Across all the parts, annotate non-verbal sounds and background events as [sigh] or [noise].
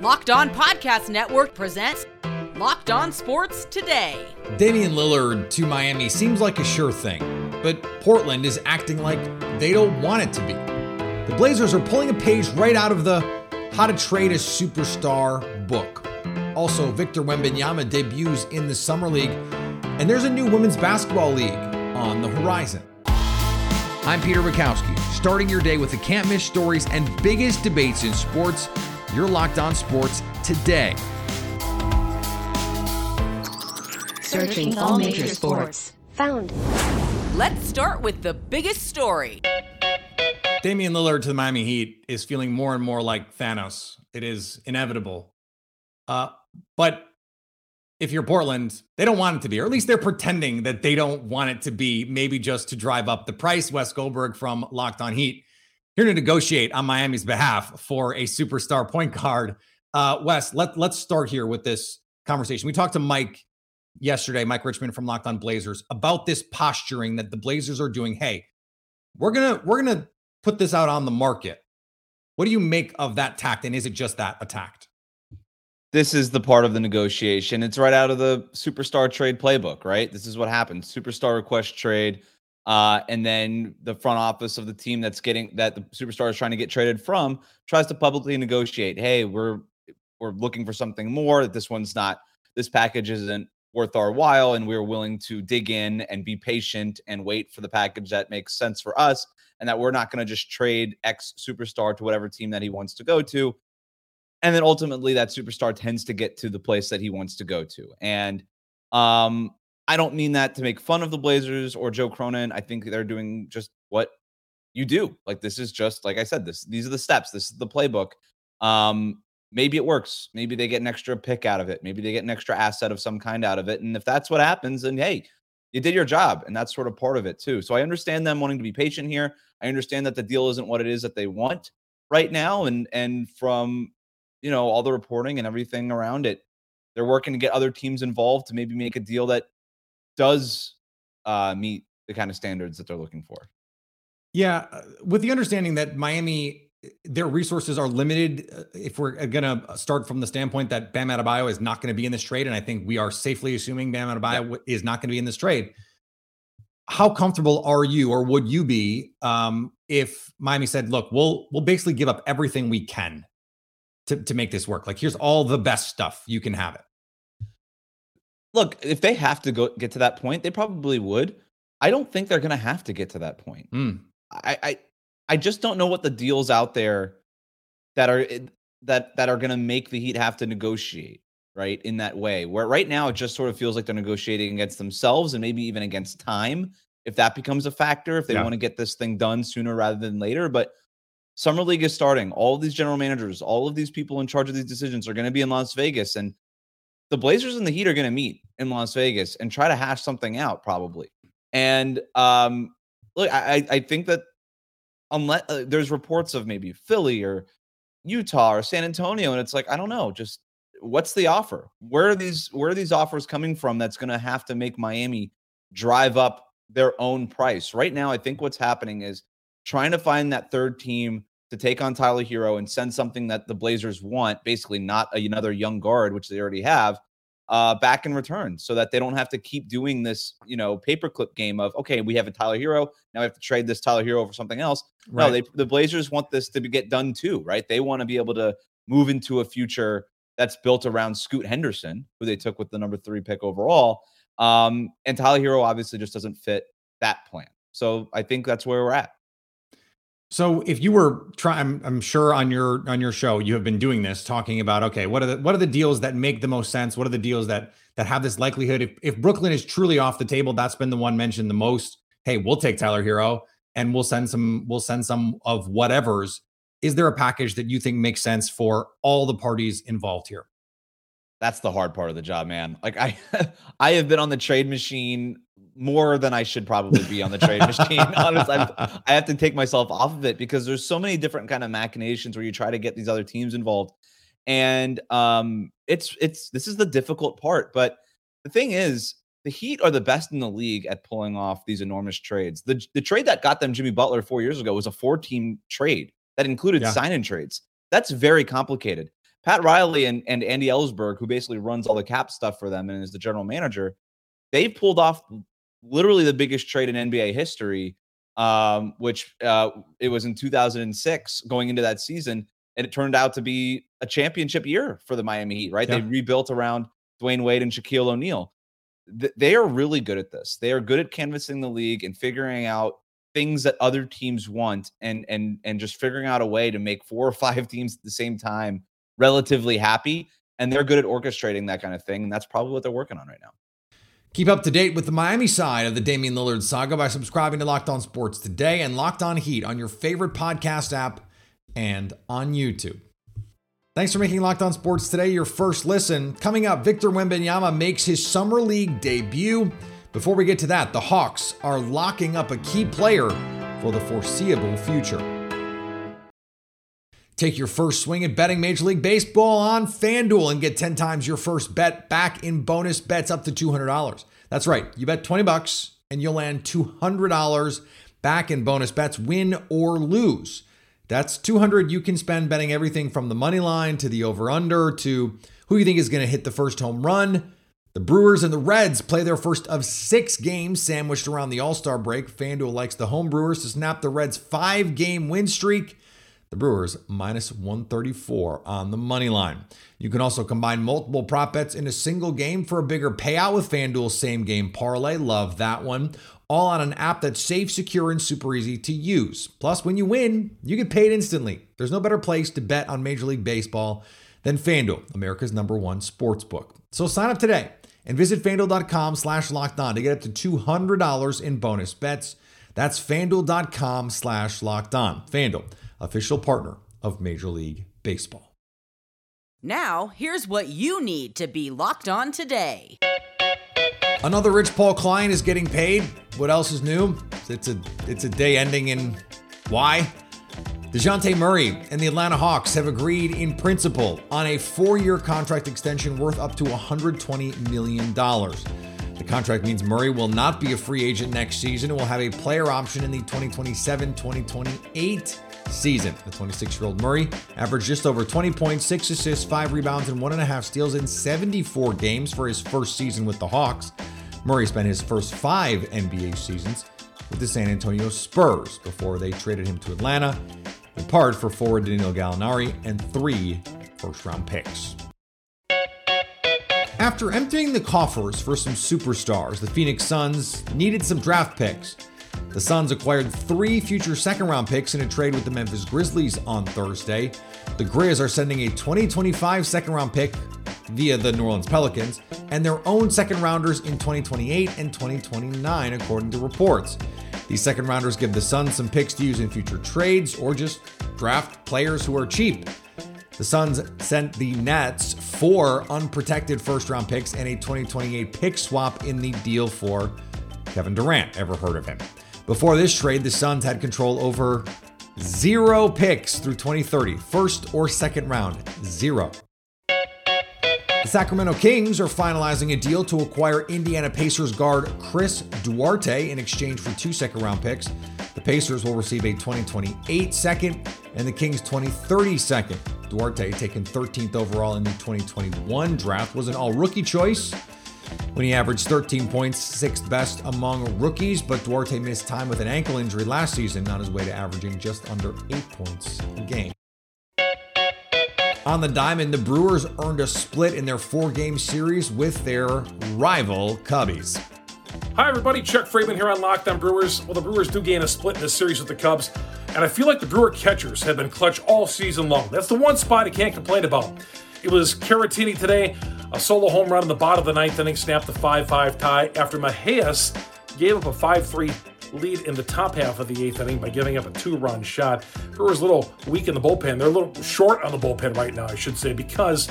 Locked On Podcast Network presents Locked On Sports Today. Damian Lillard to Miami seems like a sure thing, but Portland is acting like they don't want it to be. The Blazers are pulling a page right out of the How to Trade a Superstar book. Also, Victor Wembanyama debuts in the Summer League, and there's a new women's basketball league on the horizon. I'm Peter Bukowski, starting your day with the can't miss stories and biggest debates in sports. You're locked on sports today. Searching all major sports. Found. Let's start with the biggest story. Damian Lillard to the Miami Heat is feeling more and more like Thanos. It is inevitable. Uh, but if you're Portland, they don't want it to be, or at least they're pretending that they don't want it to be, maybe just to drive up the price. Wes Goldberg from Locked On Heat here to negotiate on Miami's behalf for a superstar point guard. Uh, Wes, let, let's start here with this conversation. We talked to Mike yesterday, Mike Richmond from Locked On Blazers, about this posturing that the Blazers are doing. Hey, we're gonna we're gonna put this out on the market. What do you make of that tact? And is it just that attacked? this is the part of the negotiation. It's right out of the superstar trade playbook, right? This is what happens. Superstar request trade. Uh, and then the front office of the team that's getting that the superstar is trying to get traded from tries to publicly negotiate. Hey, we're we're looking for something more. That this one's not this package isn't worth our while, and we're willing to dig in and be patient and wait for the package that makes sense for us, and that we're not going to just trade X superstar to whatever team that he wants to go to and then ultimately that superstar tends to get to the place that he wants to go to. And um, I don't mean that to make fun of the Blazers or Joe Cronin. I think they're doing just what you do. Like this is just like I said. This these are the steps. This is the playbook. Um, maybe it works. Maybe they get an extra pick out of it. Maybe they get an extra asset of some kind out of it. And if that's what happens, then hey, you did your job, and that's sort of part of it too. So I understand them wanting to be patient here. I understand that the deal isn't what it is that they want right now, and and from you know, all the reporting and everything around it. They're working to get other teams involved to maybe make a deal that does uh, meet the kind of standards that they're looking for. Yeah, uh, with the understanding that Miami, eh, their resources are limited. Uh, if we're uh, going to start from the standpoint that Bam Adebayo is not going to be in this trade, and I think we are safely assuming Bam Adebayo yeah. is not going to be in this trade. How comfortable are you, or would you be, um, if Miami said, "Look, we'll we'll basically give up everything we can to, to make this work? Like, here's all the best stuff. You can have it. Look, if they have to go get to that point, they probably would. I don't think they're going to have to get to that point. Mm. I, I, I just don't know what the deals out there that are eh, that that are going to make the Heat have to negotiate right in that way. Where right now it just sort of feels like they're negotiating against themselves and maybe even against time if that becomes a factor. If they yeah. want to get this thing done sooner rather than later, but Summer League is starting. All of these general managers, all of these people in charge of these decisions are going to be in Las Vegas. And the Blazers and the Heat are going to meet in Las Vegas and try to hash something out, probably. And um, look, I, I think that unless uh, there's reports of maybe Philly or Utah or San Antonio, and it's like, I don't know, just what's the offer? Where are these where are these offers coming from that's going to have to make Miami drive up their own price? Right now, I think what's happening is trying to find that third team to take on Tyler Herro and send something that the Blazers want, basically not another young guard, which they already have, uh, back in return, so that they don't have to keep doing this, you know, paperclip game of okay, we have a Tyler Herro, now we have to trade this Tyler Herro for something else. Right. No, they, the Blazers want this to be, get done too, right? They want to be able to move into a future that's built around Scoot Henderson, who they took with the number three pick overall. Um, and Tyler Hero obviously just doesn't fit that plan. So I think that's where we're at. So if you were trying, I'm, I'm, sure on your on your show you have been doing this, talking about okay, what are the what are the deals that make the most sense? What are the deals that that have this likelihood? If if Brooklyn is truly off the table, that's been the one mentioned the most. Hey, we'll take Tyler Herro and we'll send some we'll send some of whatever's. Is there a package that you think makes sense for all the parties involved here? That's the hard part of the job, man. Like I [laughs] I have been on the trade machine more than I should probably be on the trade [laughs] machine. Honestly, i I have to take myself off of it because there's so many different kind of machinations where you try to get these other teams involved, and um, it's it's this is the difficult part. But the thing is, the Heat are the best in the league at pulling off these enormous trades. The the trade that got them Jimmy Butler four years ago was a four team trade that included yeah. sign in trades. That's very complicated. Pat Riley and, and Andy Elisburg, who basically runs all the cap stuff for them and is the general manager, they've pulled off literally the biggest trade in NBA history, um, which uh, it was in 2006 going into that season. And it turned out to be a championship year for the Miami Heat, right? Yeah. They rebuilt around Dwyane Wade and Shaquille O'Neal. Th- they are really good at this. They are good at canvassing the league and figuring out things that other teams want and and and just figuring out a way to make four or five [laughs] teams at the same time relatively happy and they're good at orchestrating that kind of thing and that's probably what they're working on right now Keep up to date with the Miami side of the Damian Lillard saga by subscribing to Locked On Sports today and Locked On Heat on your favorite podcast app and on YouTube. Thanks for making Locked On Sports today your first listen. Coming up, Victor Wembanyama makes his summer league debut. Before we get to that, the Hawks are locking up a key player for the foreseeable future. Take your first swing at betting Major League Baseball on FanDuel and get 10 times your first bet back in bonus bets up to $200. That's right. You bet 20 bucks and you'll land $200 back in bonus bets, win or lose. That's 200 you can spend betting everything from the money line to the over under to who you think is going to hit the first home run. The Brewers and the Reds play their first of six games sandwiched around the All Star break. FanDuel likes the home Brewers to snap the Reds' five game win streak. The Brewers minus 134 on the money line. You can also combine multiple prop bets in a single game for a bigger payout with FanDuel's same game parlay. Love that one. All on an app that's safe, secure, and super easy to use. Plus, when you win, you get paid instantly. There's no better place to bet on Major League Baseball than FanDuel, America's number one sports book. So sign up today and visit fanduel.com slash locked on to get up to $200 in bonus bets. That's fanduel.com slash locked on. FanDuel official partner of Major League Baseball. Now, here's what you need to be locked on today. Another Rich Paul client is getting paid. What else is new? It's a it's a day ending in Y. DeJounte Murray and the Atlanta Hawks have agreed in principle on a four-year contract extension worth up to $120 million. The contract means Murray will not be a free agent next season and will have a player option in the 2027 2028 season. The 26 year old Murray averaged just over 20 points, six assists, five rebounds, and one and a half steals in 74 games for his first season with the Hawks. Murray spent his first five NBA seasons with the San Antonio Spurs before they traded him to Atlanta, in part for forward Danilo Gallinari and three first round picks. After emptying the coffers for some superstars, the Phoenix Suns needed some draft picks. The Suns acquired three future second round picks in a trade with the Memphis Grizzlies on Thursday. The Grizz are sending a 2025 second round pick via the New Orleans Pelicans and their own second rounders in 2028 and 2029, according to reports. These second rounders give the Suns some picks to use in future trades or just draft players who are cheap. The Suns sent the Nets four unprotected first round picks and a 2028 pick swap in the deal for Kevin Durant. Ever heard of him? Before this trade, the Suns had control over zero picks through 2030, first or second round, zero. The Sacramento Kings are finalizing a deal to acquire Indiana Pacers guard Chris Duarte in exchange for two second round picks. The Pacers will receive a 2028 second and the Kings 2030 second. Duarte, taken 13th overall in the 2021 draft, was an all rookie choice when he averaged 13 points, sixth best among rookies. But Duarte missed time with an ankle injury last season on his way to averaging just under eight points a game. On the diamond, the Brewers earned a split in their four game series with their rival Cubbies. Hi, everybody. Chuck Freeman here on Locked On Brewers. Well, the Brewers do gain a split in this series with the Cubs, and I feel like the Brewer catchers have been clutch all season long. That's the one spot I can't complain about. It was Caratini today, a solo home run in the bottom of the ninth inning, snapped the 5 5 tie after Mejias gave up a 5 3 lead in the top half of the eighth inning by giving up a two run shot. Brewers a little weak in the bullpen. They're a little short on the bullpen right now, I should say, because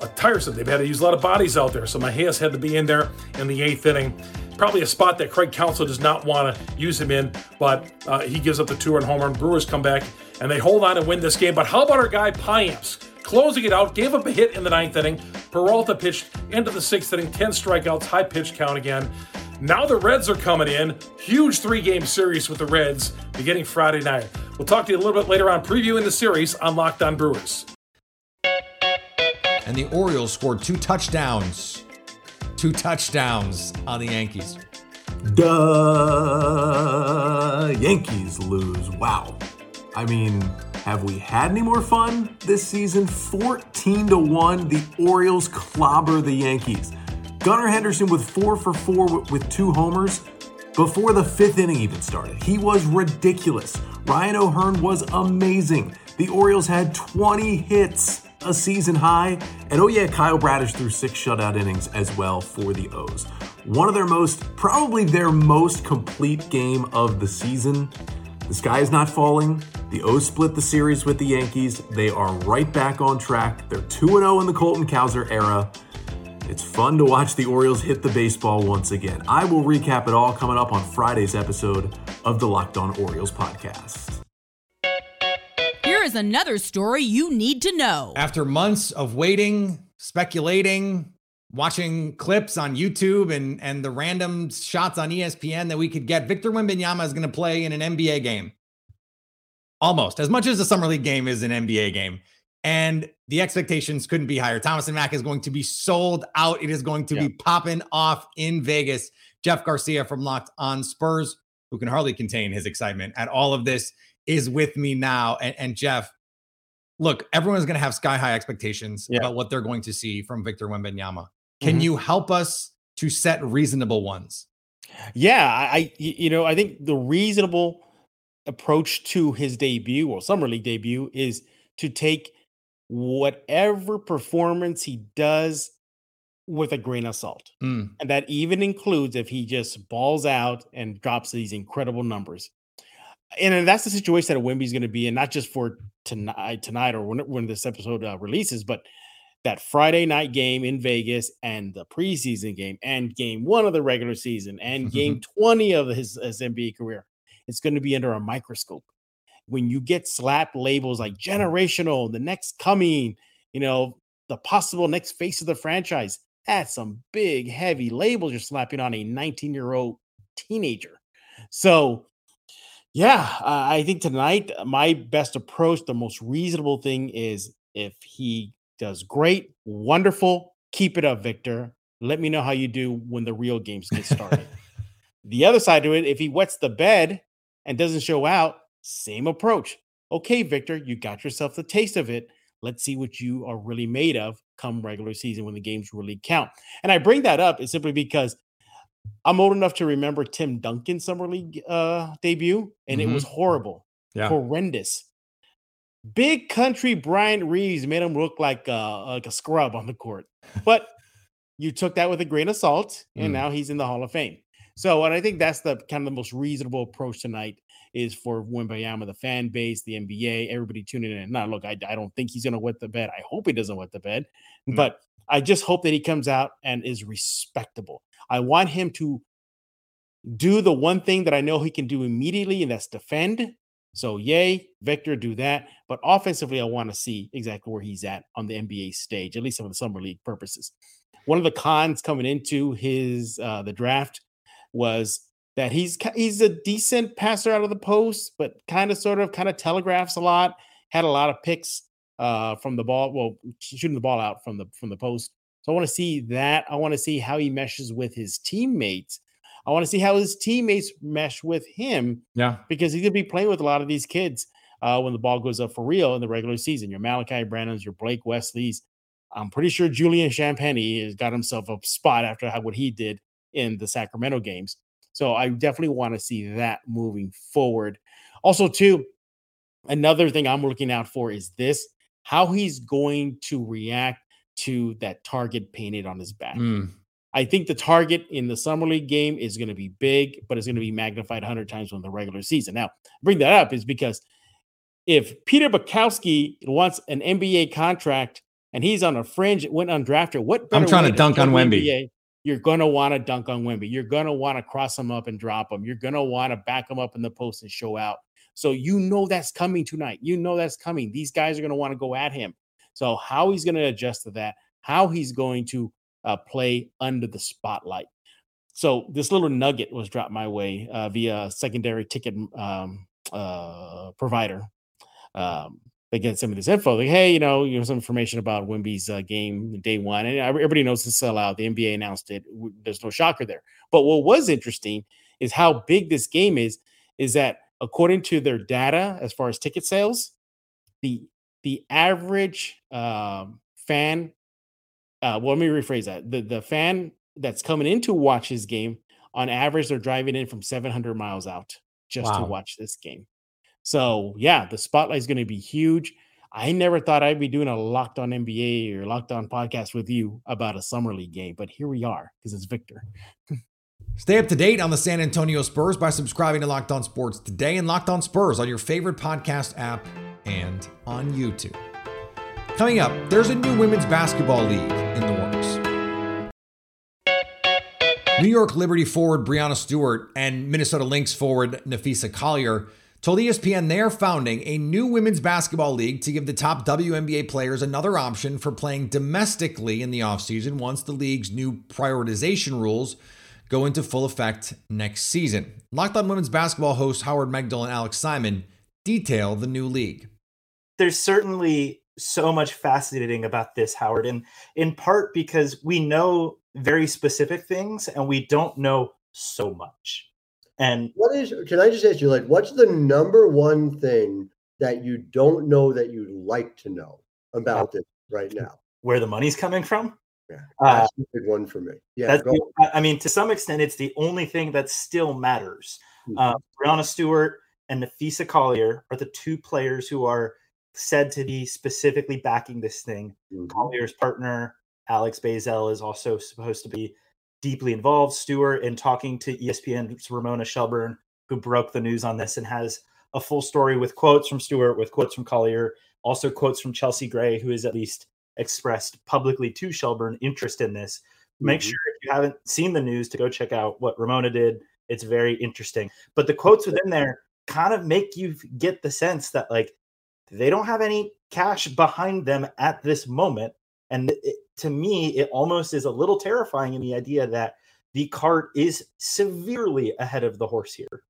uh, tiresome. They've had to use a lot of bodies out there. So Mejias had to be in there in the eighth inning. Probably a spot that Craig Counsell does not want to use him in, but uh, he gives up the two run home run. Brewers come back and they hold on and win this game. But how about our guy Payamps? Closing it out, gave up a hit in the ninth inning. Peralta pitched into the sixth inning, 10 strikeouts, high pitch count again. Now the Reds are coming in. Huge three game series with the Reds beginning Friday night. We'll talk to you a little bit later on previewing the series on Locked On Brewers. and the Orioles scored two touchdowns. Two touchdowns on the Yankees. Duh. Yankees lose. Wow. I mean, have we had any more fun this season? 14 to 1, the Orioles clobber the Yankees. Gunnar Henderson with four for four with two homers before the fifth inning even started. He was ridiculous. Ryan O'Hearn was amazing. The Orioles had 20 hits, a season high. And oh, yeah, Kyle Bradish threw six shutout innings as well for the O's. One of their most, probably their most complete game of the season. The sky is not falling. The O's split the series with the Yankees. They are right back on track. They're 2 0 in the Colton Cowser era. It's fun to watch the Orioles hit the baseball once again. I will recap it all coming up on Friday's episode of the Locked On Orioles podcast. Here is another story you need to know. After months of waiting, speculating, watching clips on YouTube and and the random shots on ESPN that we could get, Victor Wembanyama is going to play in an NBA game. Almost as much as the summer league game is an NBA game. And the expectations couldn't be higher. Thomas and Mack is going to be sold out. It is going to yeah. be popping off in Vegas. Jeff Garcia from Locked on Spurs, who can hardly contain his excitement at all of this, is with me now. And, and Jeff, look, everyone's going to have sky high expectations yeah. about what they're going to see from Victor Wembanyama. Can mm-hmm. you help us to set reasonable ones? Yeah, I, you know, I think the reasonable approach to his debut or summer league debut is to take whatever performance he does with a grain of salt. Mm. And that even includes if he just balls out and drops these incredible numbers. And that's the situation that Wemby's going to be in, not just for tonight, tonight or when, when this episode uh, releases, but that Friday night game in Vegas and the preseason game and game one of the regular season and game 20 of his, his NBA career. It's going to be under a microscope when you get slapped labels like generational, the next coming, you know, the possible next face of the franchise, that's some big, heavy labels you're slapping on a 19 year old teenager. So, yeah, uh, I think tonight my best approach, the most reasonable thing is if he does great, wonderful, keep it up, Victor. Let me know how you do when the real games get started. [laughs] the other side to it, if he wets the bed and doesn't show out, same approach. Okay, Victor, you got yourself the taste of it. Let's see what you are really made of come regular season when the games really count. And I bring that up is simply because I'm old enough to remember Tim Duncan's summer league uh, debut, and mm-hmm. it was horrible, yeah. horrendous. Big country Bryant Reeves made him look like uh, like a scrub on the court, but you took that with a grain of salt, and mm. now he's in the Hall of Fame. So, and I think that's the kind of the most reasonable approach tonight is for Wembanyama, the fan base, the NBA, everybody tuning in. Now, look, I, I don't think he's going to wet the bed. I hope he doesn't wet the bed, mm-hmm. but I just hope that he comes out and is respectable. I want him to do the one thing that I know he can do immediately, and that's defend. So, yay, Victor, do that. But offensively, I want to see exactly where he's at on the NBA stage, at least for the summer league purposes. One of the cons coming into his uh, the draft was that he's he's a decent passer out of the post, but kind of sort of kind of telegraphs a lot. Had a lot of picks uh, from the ball, well, shooting the ball out from the from the post. So I want to see that. I want to see how he meshes with his teammates. I want to see how his teammates mesh with him. Yeah, because he's gonna be playing with a lot of these kids uh, when the ball goes up for real in the regular season. Your Malaki Branham's, your Blake Wesleys. I'm pretty sure Julian Champagnie has got himself a spot after how, what he did in the Sacramento games. So I definitely want to see that moving forward. Also, too, another thing I'm looking out for is this how he's going to react to that target painted on his back. Mm. I think the target in the summer league game is going to be big, but it's going to be magnified 100 times in the regular season. Now, bring that up is because if Peter Bukowski wants an NBA contract and he's on a fringe, went undrafted, what I'm trying to dunk on Wemby. You're going to want to dunk on Wemby. You're going to want to cross him up and drop him. You're going to want to back him up in the post and show out. So you know that's coming tonight. You know that's coming. These guys are going to want to go at him. So how he's going to adjust to that, how he's going to uh, play under the spotlight. So this little nugget was dropped my way uh, via secondary ticket um, uh, provider. Um, they get some of this info, like, hey, you know, you know, some information about Wemby's uh, game day one, and everybody knows the sellout. The NBA announced it. There's no shocker there. But what was interesting is how big this game is. Is that according to their data, as far as ticket sales, the the average um, fan. Uh, well, let me rephrase that. The the fan that's coming in to watch his game, on average, they're driving in from 700 miles out just wow. to watch this game. So yeah, the spotlight is going to be huge. I never thought I'd be doing a locked on NBA or locked on podcast with you about a summer league game, but here we are because it's Victor. Stay up to date on the San Antonio Spurs by subscribing to Locked On Sports today and Locked On Spurs on your favorite podcast app and on YouTube. Coming up, there's a new women's basketball league in the works. New York Liberty forward Breanna Stewart and Minnesota Lynx forward Napheesa Collier told ESPN they are founding a new women's basketball league to give the top WNBA players another option for playing domestically in the offseason once the league's new prioritization rules go into full effect next season. Locked on Women's Basketball host Howard Megdal and Alex Simon detail the new league. There's certainly so much fascinating about this, Howard, and in part because we know very specific things and we don't know so much. And what is, can I just ask you, like, what's the number one thing that you don't know that you'd like to know about this right now? Where the money's coming from? Yeah, uh, that's uh, a big one for me. Yeah, the, I mean, to some extent, it's the only thing that still matters. Mm-hmm. Uh, Breanna Stewart and Napheesa Collier are the two players who are said to be specifically backing this thing. Mm-hmm. Collier's partner, Alex Bazzell, is also supposed to be deeply involved. Stewart in talking to ESPN's Ramona Shelburne, who broke the news on this and has a full story with quotes from Stewart, with quotes from Collier, also quotes from Chelsea Gray, who has at least expressed publicly to Shelburne interest in this. Make mm-hmm. sure if you haven't seen the news to go check out what Ramona did. It's very interesting. But the quotes within there kind of make you get the sense that like they don't have any cash behind them at this moment. And it, to me, it almost is a little terrifying in the idea that the cart is severely ahead of the horse here.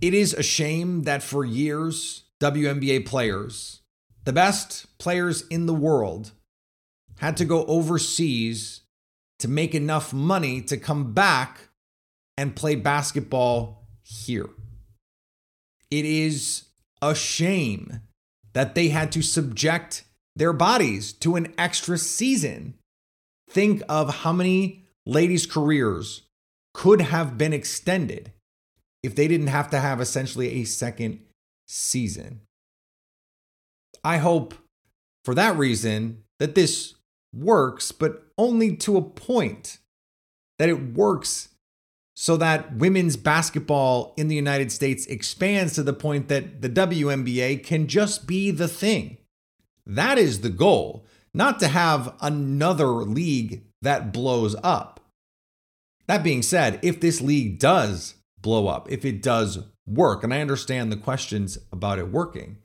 It is a shame that for years, WNBA players the best players in the world had to go overseas to make enough money to come back and play basketball here. It is a shame that they had to subject their bodies to an extra season. Think of how many ladies' careers could have been extended if they didn't have to have essentially a second season. I hope for that reason that this works, but only to a point. That it works so that women's basketball in the United States expands to the point that the WNBA can just be the thing. That is the goal, not to have another league that blows up. That being said, if this league does blow up, if it does work, and I understand the questions about it working,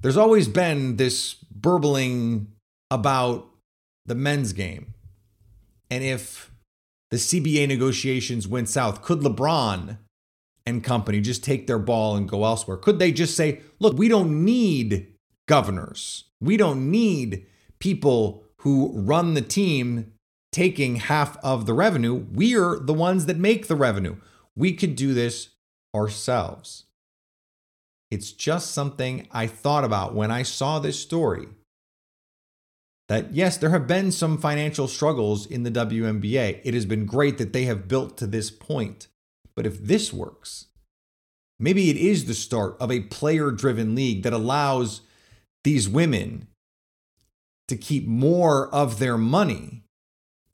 there's always been this burbling about the men's game. And if the CBA negotiations went south, could LeBron and company just take their ball and go elsewhere? Could they just say, look, we don't need governors, we don't need people who run the team taking half of the revenue. We're the ones that make the revenue. We could do this ourselves. It's just something I thought about when I saw this story. That yes, there have been some financial struggles in the WNBA. It has been great that they have built to this point. But if this works, maybe it is the start of a player driven league that allows these women to keep more of their money,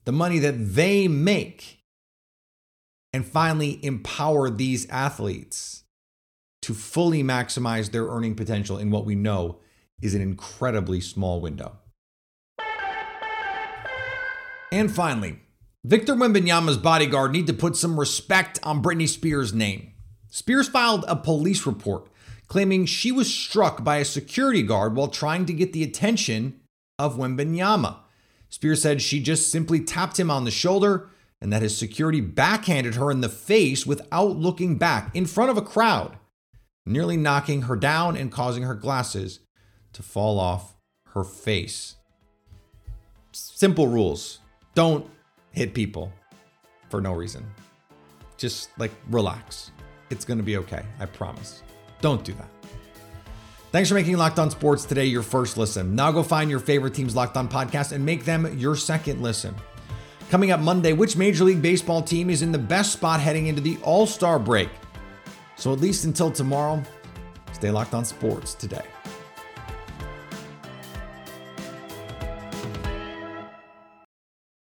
the money that they make, and finally empower these athletes to fully maximize their earning potential in what we know is an incredibly small window. And finally, Victor Wembanyama's bodyguard need to put some respect on Britney Spears' name. Spears filed a police report claiming she was struck by a security guard while trying to get the attention of Wembanyama. Spear said she just simply tapped him on the shoulder and that his security backhanded her in the face without looking back in front of a crowd. nearly knocking her down and causing her glasses to fall off her face. Simple rules. Don't hit people for no reason. Just like relax. It's going to be okay. I promise. Don't do that. Thanks for making Locked On Sports today your first listen. Now go find your favorite team's Locked On podcast and make them your second listen. Coming up Monday, which Major League Baseball team is in the best spot heading into the All Star break? So, at least until tomorrow, stay locked on sports today.